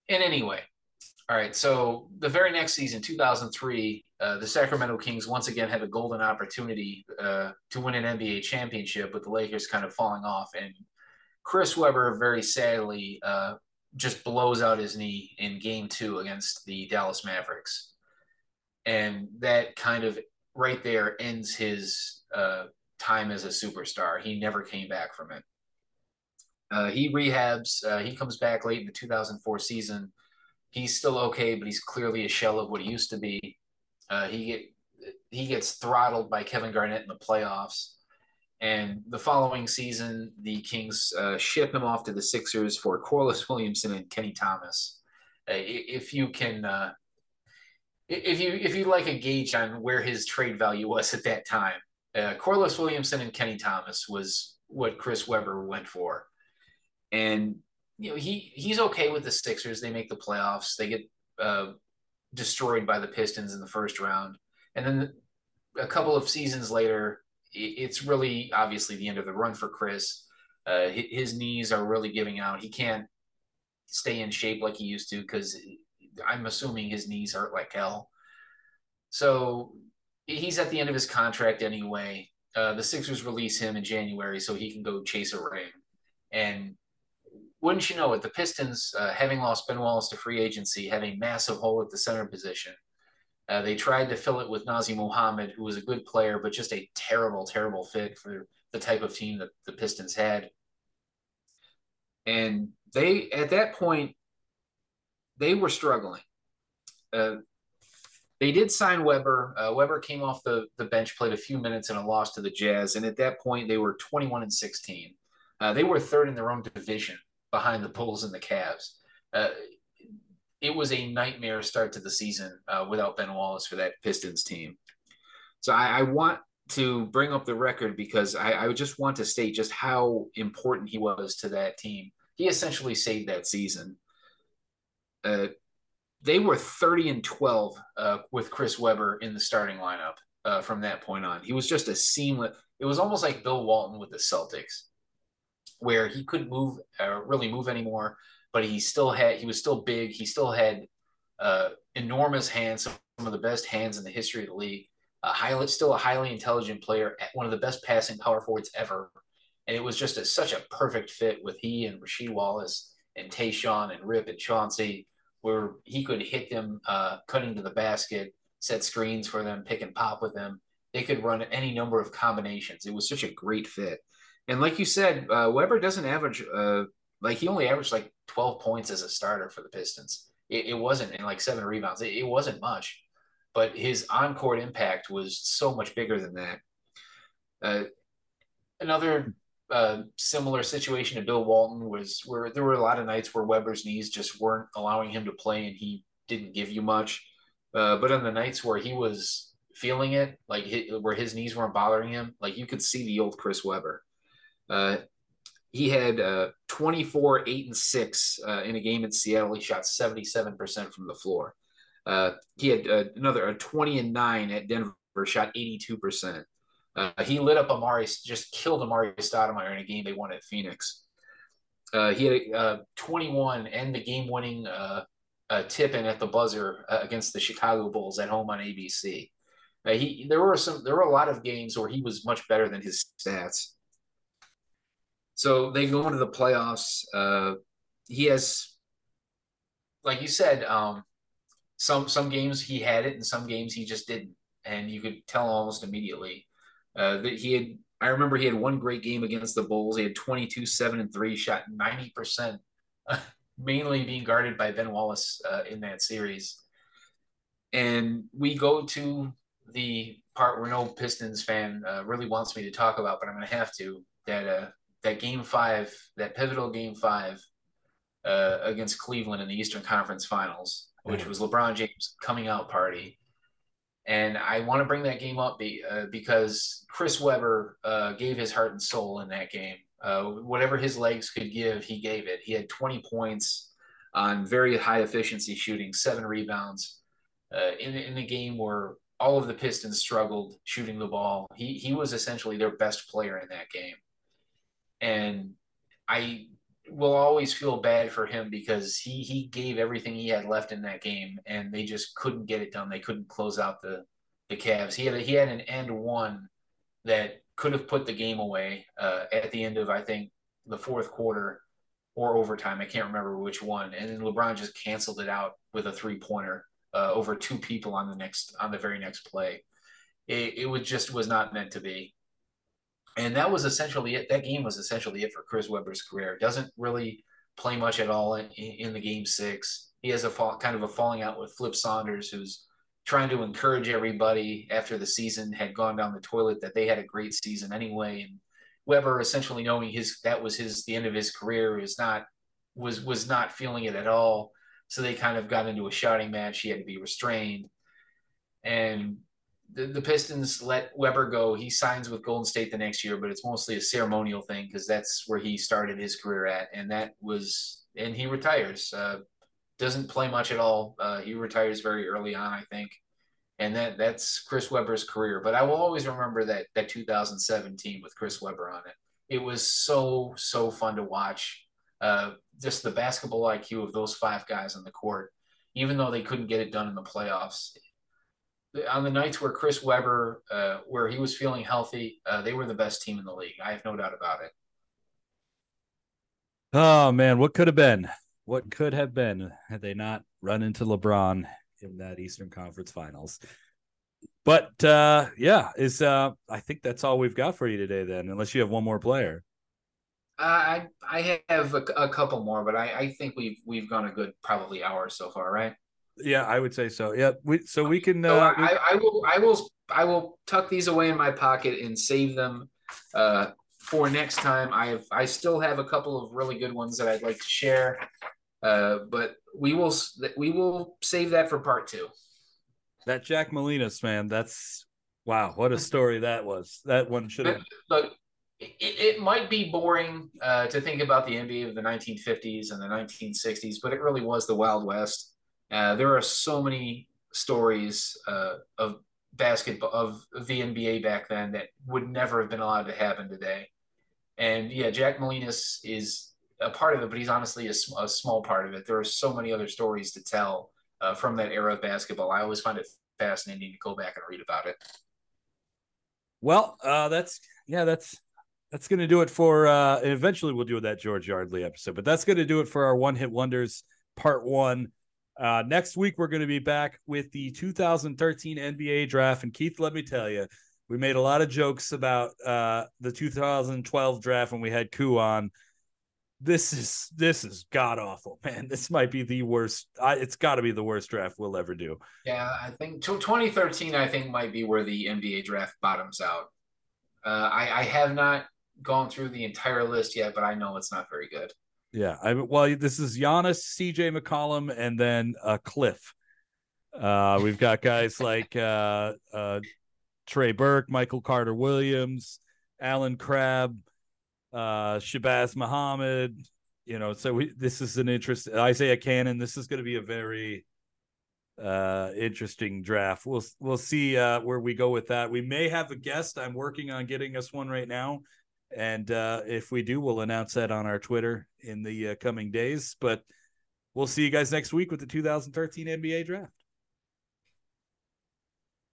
And anyway, all right. So the very next season, 2003, uh, the Sacramento Kings once again have a golden opportunity uh, to win an NBA championship, with the Lakers kind of falling off. And Chris Webber, very sadly, uh, just blows out his knee in Game Two against the Dallas Mavericks, and that kind of right there ends his uh, time as a superstar. He never came back from it. Uh, he rehabs. Uh, he comes back late in the 2004 season he's still okay, but he's clearly a shell of what he used to be. Uh, he get he gets throttled by Kevin Garnett in the playoffs, and the following season, the Kings uh, ship him off to the Sixers for Corliss Williamson and Kenny Thomas. Uh, if you can, uh, if you if you like a gauge on where his trade value was at that time, uh, Corliss Williamson and Kenny Thomas was what Chris Webber went for, and you know he he's okay with the Sixers. They make the playoffs. They get uh, destroyed by the Pistons in the first round, and then a couple of seasons later, it's really obviously the end of the run for Chris. Uh, his knees are really giving out. He can't stay in shape like he used to because I'm assuming his knees hurt like hell. So he's at the end of his contract anyway. Uh, the Sixers release him in January so he can go chase a ring. And wouldn't you know it, the Pistons, uh, having lost Ben Wallace to free agency, have a massive hole at the center position. Uh, they tried to fill it with Nazr Mohammed, who was a good player, but just a terrible, terrible fit for the type of team that the Pistons had. And they, at that point, they were struggling. Uh, they did sign Webber. Uh, Webber came off the, the bench, played a few minutes in a loss to the Jazz. And at that point, they were 21 and 16. Uh, they were third in their own division behind the Bulls and the Cavs. Uh, it was a nightmare start to the season uh, without Ben Wallace for that Pistons team. So I, I want to bring up the record because I, I, just want to state just how important he was to that team. He essentially saved that season. Uh, they were 30 and 12 uh, with Chris Webber in the starting lineup uh, from that point on. He was just a seamless. It was almost like Bill Walton with the Celtics where he couldn't move uh, really move anymore, but he still had he was still big. He still had uh, enormous hands, some of the best hands in the history of the league. Uh, highly, still a highly intelligent player, one of the best passing power forwards ever. And it was just a, such a perfect fit with he and Rasheed Wallace and Tayshaun and Rip and Chauncey, where he could hit them uh, cutting to the basket, set screens for them, pick and pop with them. They could run any number of combinations. It was such a great fit. And like you said, uh, Webber doesn't average uh, like he only averaged like 12 points as a starter for the Pistons. It, it wasn't in like seven rebounds. It, it, wasn't much, but his on court impact was so much bigger than that. Uh, another uh, similar situation to Bill Walton was where there were a lot of nights where Webber's knees just weren't allowing him to play and he didn't give you much. Uh, but on the nights where he was feeling it, like where his knees weren't bothering him, like you could see the old Chris Webber. Uh, he had uh, 24, 8, and 6 uh, in a game in Seattle. He shot 77% from the floor. Uh, he had uh, another 20 and 9 at Denver, shot 82%. Uh, he lit up Amar'e, just killed Amar'e Stoudemire in a game they won at Phoenix. Uh, he had uh, 21 and the game-winning uh, uh, tip in at the buzzer against the Chicago Bulls at home on ABC. He there were some there were a lot of games where he was much better than his stats. So they go into the playoffs. Uh, he has, like you said, um, some some games he had it, and some games he just didn't, and you could tell almost immediately uh, that he had. I remember he had one great game against the Bulls. He had 22, 7, and 3, shot 90%, mainly being guarded by Ben Wallace uh, in that series. And we go to the part where no Pistons fan uh, really wants me to talk about, but I'm going to have to. That uh, that game five, that pivotal game five uh, against Cleveland in the Eastern Conference Finals, which was LeBron James' coming out party. And I want to bring that game up be, uh, because Chris Webber uh, gave his heart and soul in that game. Uh, whatever his legs could give, he gave it. He had 20 points on very high efficiency shooting, seven rebounds uh, in, in the game where all of the Pistons struggled shooting the ball. He, he was essentially their best player in that game. And I will always feel bad for him because he he gave everything he had left in that game, and they just couldn't get it done. They couldn't close out the the Cavs. He had a, he had an end one that could have put the game away uh, at the end of I think the fourth quarter or overtime. I can't remember which one. And then LeBron just canceled it out with a three pointer uh, over two people on the next on the very next play. It, it was just was not meant to be and that was essentially it. That game was essentially it for Chris Webber's career. Doesn't really play much at all in, in the game six. He has a fall, kind of a falling out with Flip Saunders, who's trying to encourage everybody after the season had gone down the toilet that they had a great season anyway. And Webber, essentially knowing his that was his the end of his career, is not was was not feeling it at all. So they kind of got into a shouting match. He had to be restrained, and the, the Pistons let Webber go. He signs with Golden State the next year, but it's mostly a ceremonial thing because that's where he started his career at, and that was and he retires. Uh, doesn't play much at all. Uh, he retires very early on, I think, and that that's Chris Webber's career. But I will always remember that that 2017 with Chris Webber on it. It was so so fun to watch. Uh, just the basketball IQ of those five guys on the court, even though they couldn't get it done in the playoffs on the nights where Chris Webber, uh, where he was feeling healthy, uh, they were the best team in the league. I have no doubt about it. Oh man, what could have been? What could have been had they not run into LeBron in that Eastern Conference Finals? But uh, yeah, is uh, I think that's all we've got for you today. Then, unless you have one more player. I I have a, a couple more, but I, I think we've we've gone a good probably hour so far, right? Yeah, I would say so. Yeah, we so we can. Uh, so I, I, will I will I will tuck these away in my pocket and save them uh, for next time. I have I still have a couple of really good ones that I'd like to share, uh, but we will we will save that for part two. That Jack Molinas man, that's wow, what a story that was. That one should have. Look, it, it, might be boring uh, to think about the NBA of the 1950s and the 1960s, but it really was the Wild West. Uh, there are so many stories uh, of basketball of the NBA back then that would never have been allowed to happen today. And yeah, Jack Molinas is a part of it, but he's honestly a, a small part of it. There are so many other stories to tell uh, from that era of basketball. I always find it fascinating to go back and read about it. Well, uh, that's yeah, that's that's going to do it for. Uh, and eventually, we'll do that George Yardley episode, but that's going to do it for our one hit wonders part one. Uh, next week, we're going to be back with the 2013 NBA draft. And Keith, let me tell you, we made a lot of jokes about uh, the 2012 draft when we had Koo on. This is this is god awful, man. This might be the worst. I, it's got to be the worst draft we'll ever do. Yeah, I think 2013. I think might be where the NBA draft bottoms out. Uh, I, I have not gone through the entire list yet, but I know it's not very good. Yeah, I well, this is Giannis, C.J. McCollum, and then uh, Cliff. Uh, we've got guys like uh, uh, Trey Burke, Michael Carter Williams, Allen Crabbe, uh, Shabazz Muhammad. You know, so we, this is an interest. Isaiah Canaan. This is going to be a very uh interesting draft. We'll we'll see uh where we go with that. We may have a guest. I'm working on getting us one right now. And uh if we do, we'll announce that on our Twitter in the uh, coming days. But we'll see you guys next week with the 2013 NBA draft.